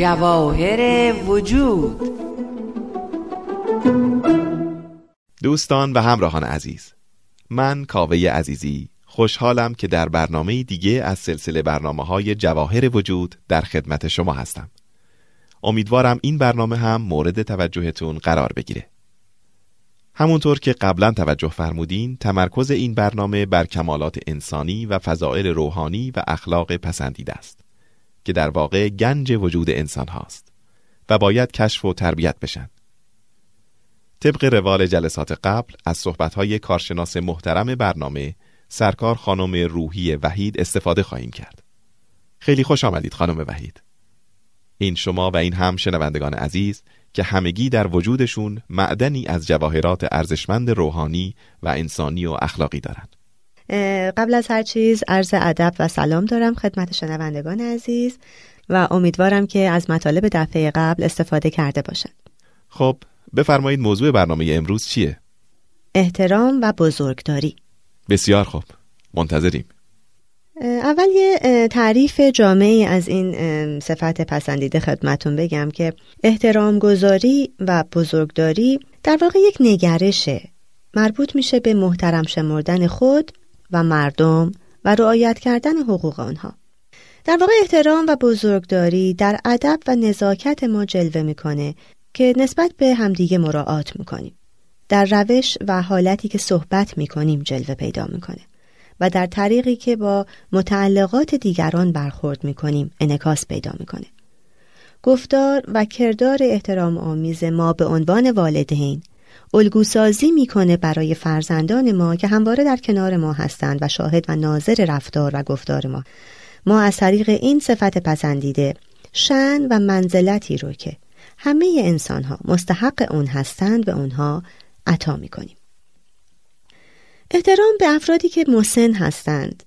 جواهر وجود. دوستان و همراهان عزیز من کاوه عزیزی خوشحالم که در برنامه دیگه از سلسله برنامه های جواهر وجود در خدمت شما هستم. امیدوارم این برنامه هم مورد توجهتون قرار بگیره. همونطور که قبلا توجه فرمودین تمرکز این برنامه بر کمالات انسانی و فضائل روحانی و اخلاق پسندیده است. که در واقع گنج وجود انسان هاست و باید کشف و تربیت بشن. طبق روال جلسات قبل از صحبتهای کارشناس محترم برنامه سرکار خانم روحی وحید استفاده خواهیم کرد. خیلی خوش آمدید خانم وحید. این شما و این هم شنوندگان عزیز که همگی در وجودشون معدنی از جواهرات ارزشمند روحانی و انسانی و اخلاقی دارند. قبل از هر چیز عرض ادب و سلام دارم خدمت شنوندگان عزیز و امیدوارم که از مطالب دفعه قبل استفاده کرده باشند. خب بفرمایید موضوع برنامه امروز چیه؟ احترام و بزرگداری. بسیار خوب. منتظریم. اول یه تعریف جامعی از این صفت پسندیده خدمتون بگم که احترام گذاری و بزرگداری در واقع یک نگرشه مربوط میشه به محترم شمردن خود و مردم و رعایت کردن حقوق آنها. در واقع احترام و بزرگداری در ادب و نزاکت ما جلوه می‌کنه که نسبت به همدیگه مراعات می‌کنیم. در روش و حالتی که صحبت می‌کنیم جلوه پیدا می‌کنه و در طریقی که با متعلقات دیگران برخورد می‌کنیم انکاس پیدا می‌کنه. گفتار و کردار احترام آمیز ما به عنوان والدین الگوسازی می‌کنه برای فرزندان ما که همواره در کنار ما هستند و شاهد و ناظر رفتار و گفتار ما. ما از طریق این صفت پسندیده شن و منزلتی رو که همه انسان ها مستحق اون هستند به اونها عطا می‌کنیم. احترام به افرادی که مسن هستند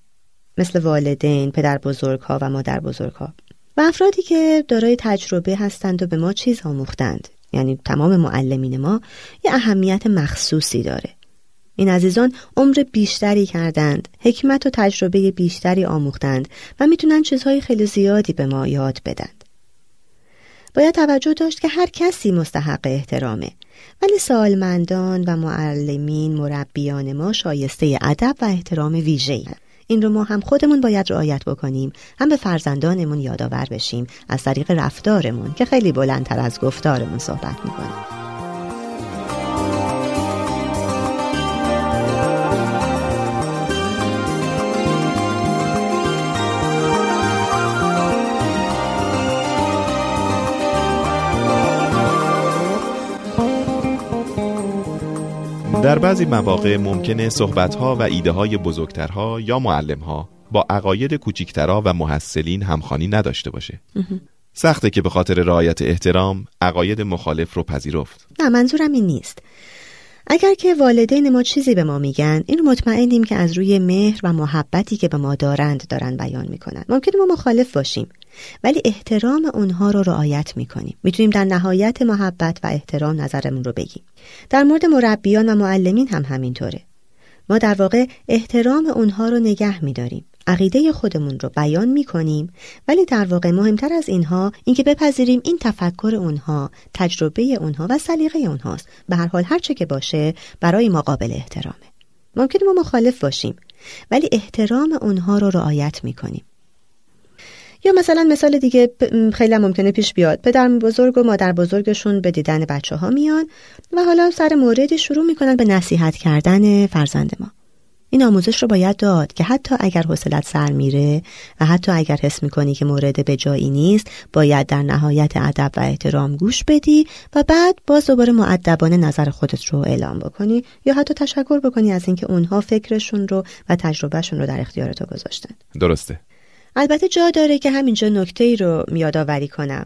مثل والدین، پدر بزرگ ها و مادر بزرگ ها و افرادی که دارای تجربه هستند و به ما چیز آموختند. یعنی تمام معلمین ما یه اهمیت مخصوصی داره. این عزیزان عمر بیشتری کردند حکمت و تجربه بیشتری آموختند و می‌تونن چیزهای خیلی زیادی به ما یاد بدند باید توجه داشت که هر کسی مستحق احترامه ولی سالمندان و معلمین مربیان ما شایسته ادب و احترام ویژه‌ای این رو ما هم خودمون باید رعایت بکنیم. هم به فرزندانمون یادآور بشیم. از طریق رفتارمون که خیلی بلندتر از گفتارمون صحبت می‌کنیم. در بعضی مواقع ممکنه صحبتها و ایده های بزرگترها یا معلمها با عقاید کوچیکترها و محصلین همخانی نداشته باشه. سخته که به خاطر رعایت احترام عقاید مخالف رو پذیرفت. نه منظورم این نیست. اگر که والدین ما چیزی به ما میگن این مطمئنیم که از روی مهر و محبتی که به ما دارند دارن بیان می‌کنن. ممکنه ما مخالف باشیم ولی احترام اونها رو رعایت می‌کنیم. می‌تونیم در نهایت محبت و احترام نظرمون رو بگیم. در مورد مربیان و معلمین هم همینطوره. ما در واقع احترام اونها رو نگه میداریم. عقیده خودمون رو بیان می‌کنیم. ولی در واقع مهمتر از اینها اینکه بپذیریم این تفکر اونها تجربه اونها و سلیقه اونهاست. به هر حال هر چه که باشه برای ما قابل احترامه. ممکن ما مخالف باشیم ولی احترام اونها رو رعایت می‌کنیم. یا مثلا مثال دیگه خیلی ممکنه پیش بیاد. پدر بزرگ و مادر بزرگشون به دیدن بچه ها میان و حالا سر موردی شروع می‌کنن به نصیحت کردن فرزند ما. این آموزش رو باید داد که حتی اگر حوصلت سر میره و حتی اگر حس می‌کنی که مورد به جایی نیست باید در نهایت ادب و احترام گوش بدی و بعد باز دوباره معدبانه نظر خودت رو اعلام بکنی یا حتی تشکر بکنی از اینکه اونها فکرشون رو و تجربهشون رو در اختیار تو گذاشتن. درسته. البته جا داره که همینجا نکته ای رو یادآوری کنم.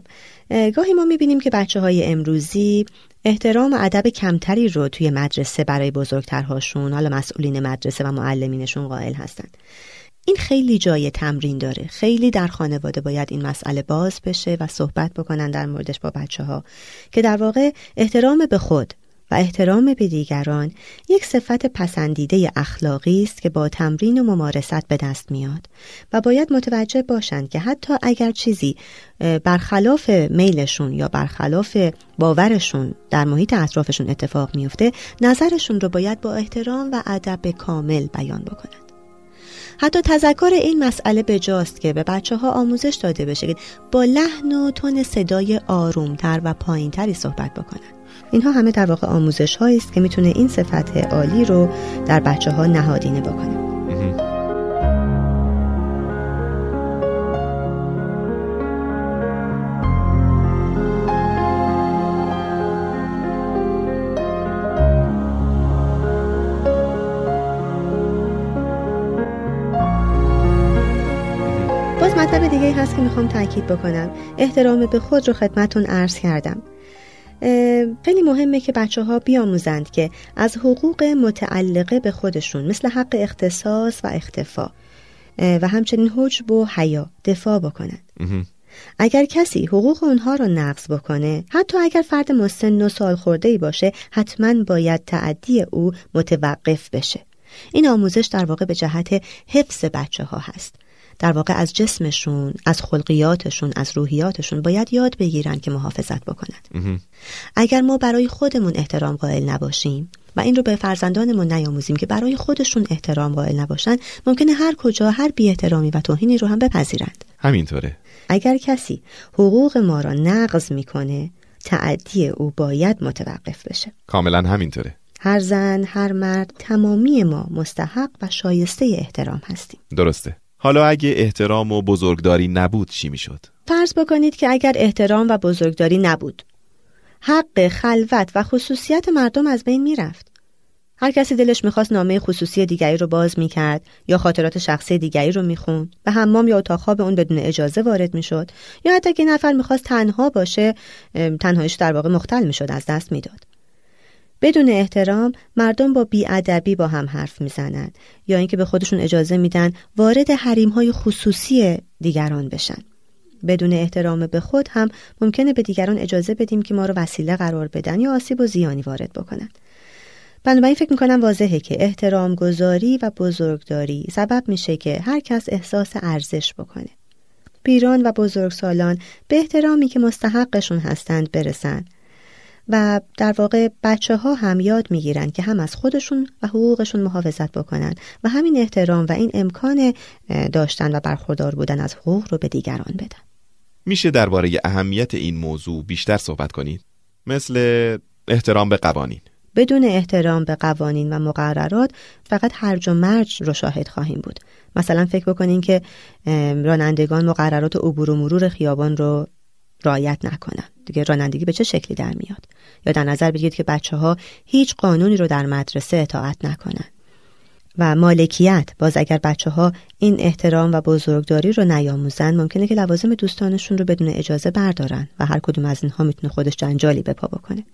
گاهی ما می‌بینیم که بچه های امروزی احترام و ادب کمتری رو توی مدرسه برای بزرگترهاشون حالا مسئولین مدرسه و معلمینشون قائل هستند این خیلی جای تمرین داره. خیلی در خانواده باید این مسئله باز بشه و صحبت بکنن در موردش با بچه ها که در واقع احترام به خود و احترام به دیگران یک صفت پسندیده اخلاقی است که با تمرین و ممارست به دست میاد و باید متوجه باشند که حتی اگر چیزی برخلاف میلشون یا برخلاف باورشون در محیط اطرافشون اتفاق میفته نظرشون رو باید با احترام و ادب کامل بیان بکنند حتی تذکر این مسئله به جاست که به بچه ها آموزش داده بشه که با لحن و تون صدای آرومتر و پایینتری صحبت بکنن. اینها همه در واقع آموزش است که می‌تونه این صفت عالی رو در بچه ها نهادینه بکنه. مطلب دیگه هست که می‌خوام تاکید بکنم. احترام به خود رو خدمتون عرض کردم. خیلی مهمه که بچه ها بیاموزند که از حقوق متعلقه به خودشون مثل حق اختصاص و اختفا و همچنین حجب و حیا دفاع بکنند. اگر کسی حقوق اونها رو نقض بکنه حتی اگر فرد مسن و سال خورده ای باشه حتما باید تعدی او متوقف بشه. این آموزش در واقع به جهت حفظ بچه ها هست. در واقع از جسمشون از خلقیاتشون از روحیاتشون باید یاد بگیرن که محافظت بکنند اگر ما برای خودمون احترام قائل نباشیم و این رو به فرزندانمون نیاموزیم که برای خودشون احترام قائل نباشن ممکنه هر کجا هر بی احترامی و توهینی رو هم بپذیرند. همینطوره. اگر کسی حقوق ما را نقض می‌کنه تعدی او باید متوقف بشه. کاملا همینطوره. هر زن هر مرد تمامی ما مستحق و شایسته احترام هستیم. درسته. حالا اگه احترام و بزرگداری نبود چی می‌شد؟ فرض بکنید که اگر احترام و بزرگداری نبود حق خلوت و خصوصیت مردم از بین می‌رفت هر کسی دلش می‌خواست نامه خصوصی دیگری رو باز می‌کرد یا خاطرات شخصی دیگری رو می‌خوند به حمام یا اتاق خواب اون بدون اجازه وارد می‌شد یا حتی که نفر می‌خواست تنها باشه تنهایش در واقع مختل می‌شد از دست می‌داد بدون احترام مردم با بیادبی با هم حرف می‌زنند یا اینکه به خودشون اجازه میدن وارد حریم های خصوصی دیگران بشن. بدون احترام به خود هم ممکنه به دیگران اجازه بدیم که ما رو وسیله قرار بدن یا آسیب و زیانی وارد بکنن. بنابراین فکر می‌کنم واضحه که احترام گذاری و بزرگداری سبب میشه که هر کس احساس ارزش بکنه. پیران و بزرگسالان به احترامی که مستحقشون هستند برسند و در واقع بچه ها هم یاد می‌گیرند که هم از خودشون و حقوقشون محافظت بکنن و همین احترام و این امکان داشتن و برخوردار بودن از حقوق رو به دیگران بدن. میشه درباره اهمیت این موضوع بیشتر صحبت کنید؟ مثل احترام به قوانین. بدون احترام به قوانین و مقررات فقط هرج و مرج رو شاهد خواهیم بود. مثلا فکر بکنین که رانندگان مقررات عبور و مرور خیابان رو رعایت نکنن. دیگه رانندگی به چه شکلی در میاد؟ یا در نظر بگیرید که بچه ها هیچ قانونی رو در مدرسه اطاعت نکنن. و مالکیت باز اگر بچه ها این احترام و بزرگداری رو نیاموزن ممکنه که لوازم دوستانشون رو بدون اجازه بردارن و هر کدوم از اینها می‌تونه خودش جنجالی به پا بکنه.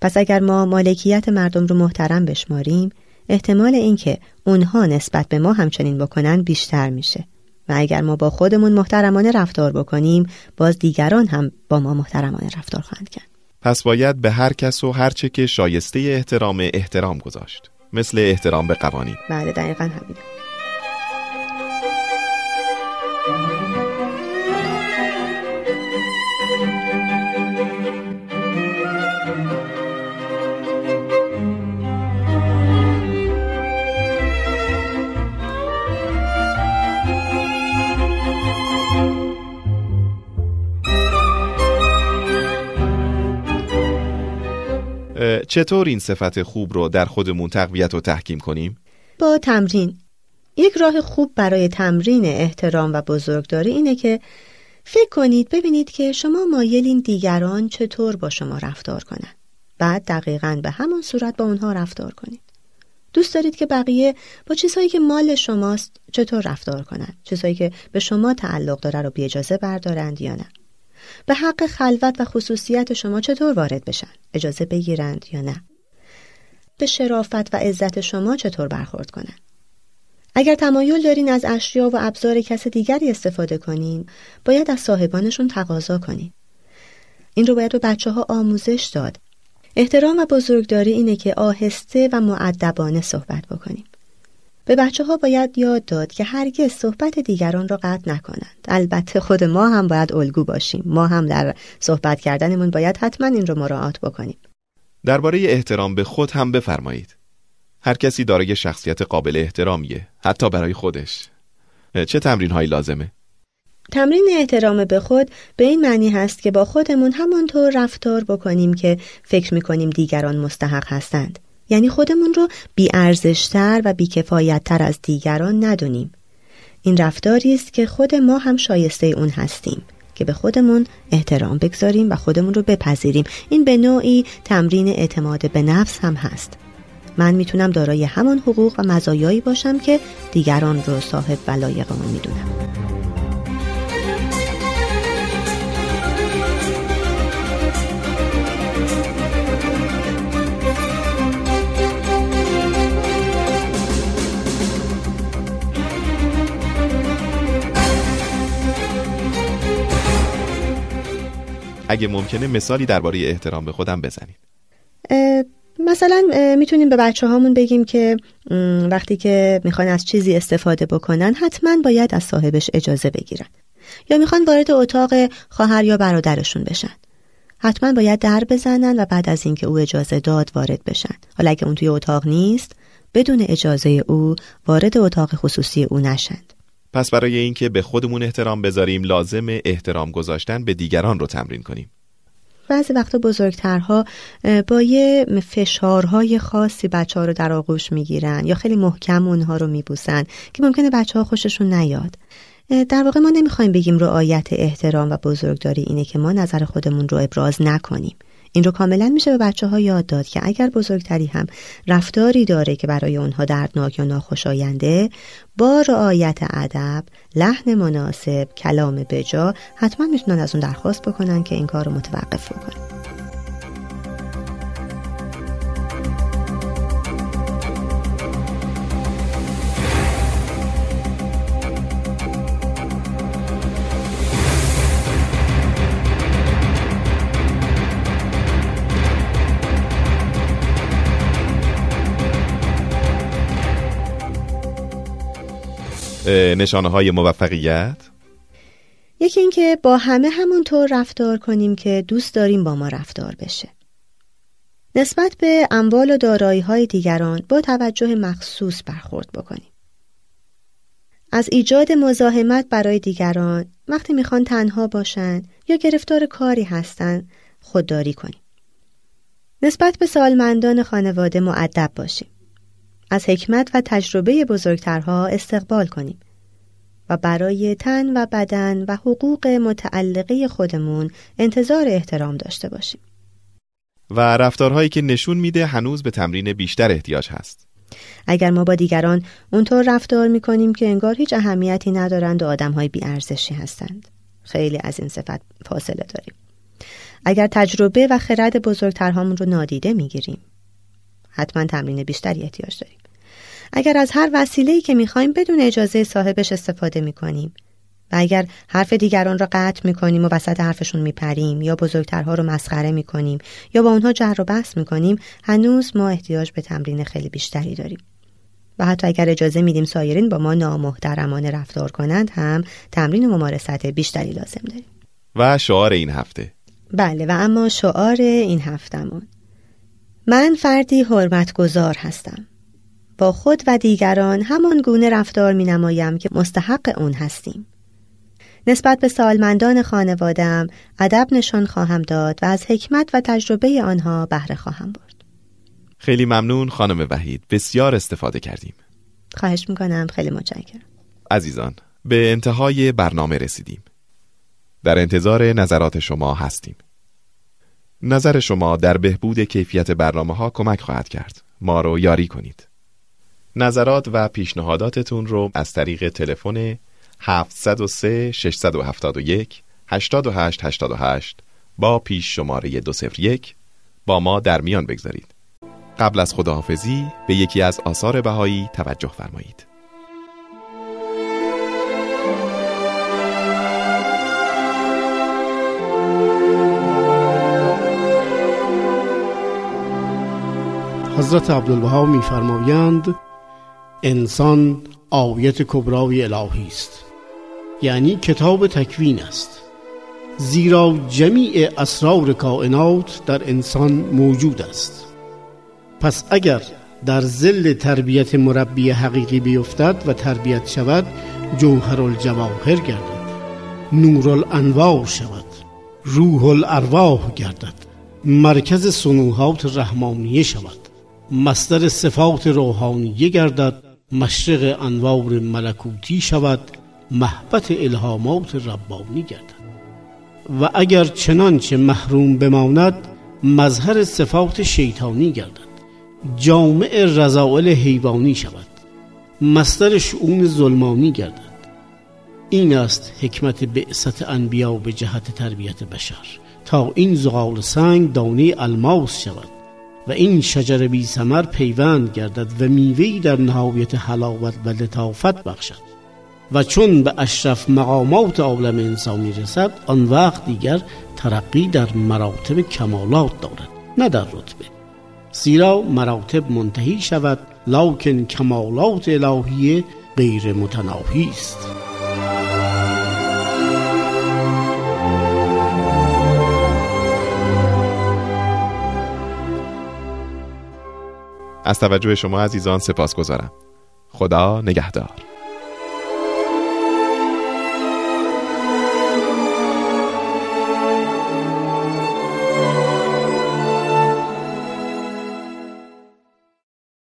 پس اگر ما مالکیت مردم رو محترم بشماریم احتمال اینکه اونها نسبت به ما همچنین بکنن بیشتر میشه. و اگر ما با خودمون محترمانه رفتار بکنیم باز دیگران هم با ما محترمانه رفتار خواهند کرد. پس باید به هر کس و هر چه که شایسته احترام احترام گذاشت. مثل احترام به قوانین. بله دقیقا همینه. چطور این صفت خوب رو در خودمون تقویت و تحکیم کنیم؟ با تمرین یک راه خوب برای تمرین احترام و بزرگداری اینه که فکر کنید ببینید که شما مایلین دیگران چطور با شما رفتار کنند. بعد دقیقا به همون صورت با اونها رفتار کنید. دوست دارید که بقیه با چیزهایی که مال شماست چطور رفتار کنند چیزهایی که به شما تعلق داره رو بی اجازه بردارند یا نه به حق خلوت و خصوصیت شما چطور وارد بشن؟ اجازه بگیرند یا نه؟ به شرافت و عزت شما چطور برخورد کنند؟ اگر تمایل دارین از اشیا و ابزار کس دیگری استفاده کنین، باید از صاحبانشون تقاضا کنین. این رو باید به بچه ها آموزش داد. احترام و بزرگداری اینه که آهسته و معدبانه صحبت بکنیم به بچه ها باید یاد داد که هرگز صحبت دیگران را قطع نکنند. البته خود ما هم باید الگو باشیم. ما هم در صحبت کردنمون باید حتما این رو مراعات بکنیم. درباره احترام به خود هم بفرمایید. هر کسی دارای شخصیت قابل احترامیه حتی برای خودش. چه تمرین هایی لازمه؟ تمرین احترام به خود به این معنی هست که با خودمون همانطور رفتار بکنیم که فکر می‌کنیم دیگران مستحق هستند. یعنی خودمون رو بیارزشتر و بیکفایتتر از دیگران ندونیم. این رفتاری است که خود ما هم شایسته اون هستیم که به خودمون احترام بگذاریم و خودمون رو بپذیریم. این به نوعی تمرین اعتماد به نفس هم هست. من می‌تونم دارای همان حقوق و مزایایی باشم که دیگران رو صاحب و لایق می‌دونم. اگه ممکنه مثالی درباره احترام به خودم بزنید. مثلا می‌تونیم به بچه هامون بگیم که وقتی که می‌خوان از چیزی استفاده بکنن حتما باید از صاحبش اجازه بگیرن. یا می‌خوان وارد اتاق خواهر یا برادرشون بشن. حتما باید در بزنن و بعد از اینکه او اجازه داد وارد بشن. حالا اگه اون توی اتاق نیست بدون اجازه او وارد اتاق خصوصی او نشند پس برای اینکه به خودمون احترام بذاریم لازم احترام گذاشتن به دیگران رو تمرین کنیم. بعضی وقتا بزرگترها با یه فشارهای خاصی بچه ها رو در آغوش می‌گیرن یا خیلی محکم اونها رو میبوسن که ممکنه بچه ها خوششون نیاد. در واقع ما نمی‌خوایم بگیم رعایت احترام و بزرگداری اینه که ما نظر خودمون رو ابراز نکنیم. این رو کاملا میشه به بچه ها یاد داد که اگر بزرگتری هم رفتاری داره که برای اونها دردناک یا ناخوشاینده با رعایت ادب لحن مناسب کلام بجا حتما می‌تونن از اون درخواست بکنن که این کار رو متوقف بکنن. نشانه های موفقیت؟ یکی اینکه با همه همونطور رفتار کنیم که دوست داریم با ما رفتار بشه. نسبت به اموال و دارایی های دیگران با توجه مخصوص برخورد بکنیم. از ایجاد مزاحمت برای دیگران وقتی می‌خوان تنها باشن یا گرفتار کاری هستن خودداری کنیم. نسبت به سالمندان خانواده معدب باشیم. از حکمت و تجربه بزرگترها استقبال کنیم و برای تن و بدن و حقوق متعلقه خودمون انتظار احترام داشته باشیم. و رفتارهایی که نشون میده هنوز به تمرین بیشتر احتیاج هست. اگر ما با دیگران اونطور رفتار می‌کنیم که انگار هیچ اهمیتی ندارند و آدمهای بیارزشی هستند. خیلی از این صفت فاصله داریم. اگر تجربه و خرد بزرگترهامون رو نادیده می‌گیریم حتما تمرین بیشتری احتیاج داریم. اگر از هر وسیله‌ای که می‌خوایم بدون اجازه صاحبش استفاده می‌کنیم و اگر حرف دیگران را قطع می‌کنیم و وسط حرفشون میپریم یا بزرگترها رو مسخره می‌کنیم یا با اونها جر و بحث می‌کنیم هنوز ما احتیاج به تمرین خیلی بیشتری داریم. و حتی اگر اجازه میدیم سایرین با ما نامحترمانه رفتار کنند هم تمرین و ممارست بیشتری لازم داریم. و شعار این هفته. بله و اما شعار این هفتمون من فردی حرمتگذار هستم. با خود و دیگران همان گونه رفتار می نمایم که مستحق اون هستیم. نسبت به سالمندان خانوادم ادب نشان خواهم داد و از حکمت و تجربه آنها بهره خواهم برد. خیلی ممنون خانم وحید. بسیار استفاده کردیم. خواهش می‌کنم. خیلی متشکرم. عزیزان به انتهای برنامه رسیدیم. در انتظار نظرات شما هستیم. نظر شما در بهبود کیفیت برنامه ها کمک خواهد کرد ما رو یاری کنید نظرات و پیشنهاداتتون رو از طریق تلفن 703 671 8888 با پیش شماره 201 با ما در میان بگذارید. قبل از خداحافظی به یکی از آثار بهایی توجه فرمایید. حضرت عبدالبها میفرمایند انسان آیت کبرای الهی است. یعنی کتاب تکوین است. زیرا جمیع اسرار کائنات در انسان موجود است. پس اگر در زل تربیت مربی حقیقی بیفتد و تربیت شود جوهر الجواهر گردد نور الانوار شود روح الارواح گردد مرکز سنوحات رحمانیه شود. مصدر صفات روحانیه گردد مشرق انوار ملکوتی شود محبت الهامات ربانی گردد. و اگر چنانچه محروم بماند مظهر صفات شیطانی گردد. جامع رضائل حیوانی شود. مصدر شعون ظلمانی گردد. این است حکمت بعثت انبیا به جهت تربیت بشر. تا این زغال سنگ دانه الماس شود. و این شجر بی سمر پیوند گردد و میوهی در نهایت حلاوت و لطافت بخشد. و چون به اشرف مقامات عالم انسانی رسد آن وقت دیگر ترقی در مراتب کمالات دارد نه در رتبه. زیرا مراتب منتهی شود لکن کمالات الهیه غیر متناهی است. از توجه شما عزیزان سپاس گذارم خدا نگهدار.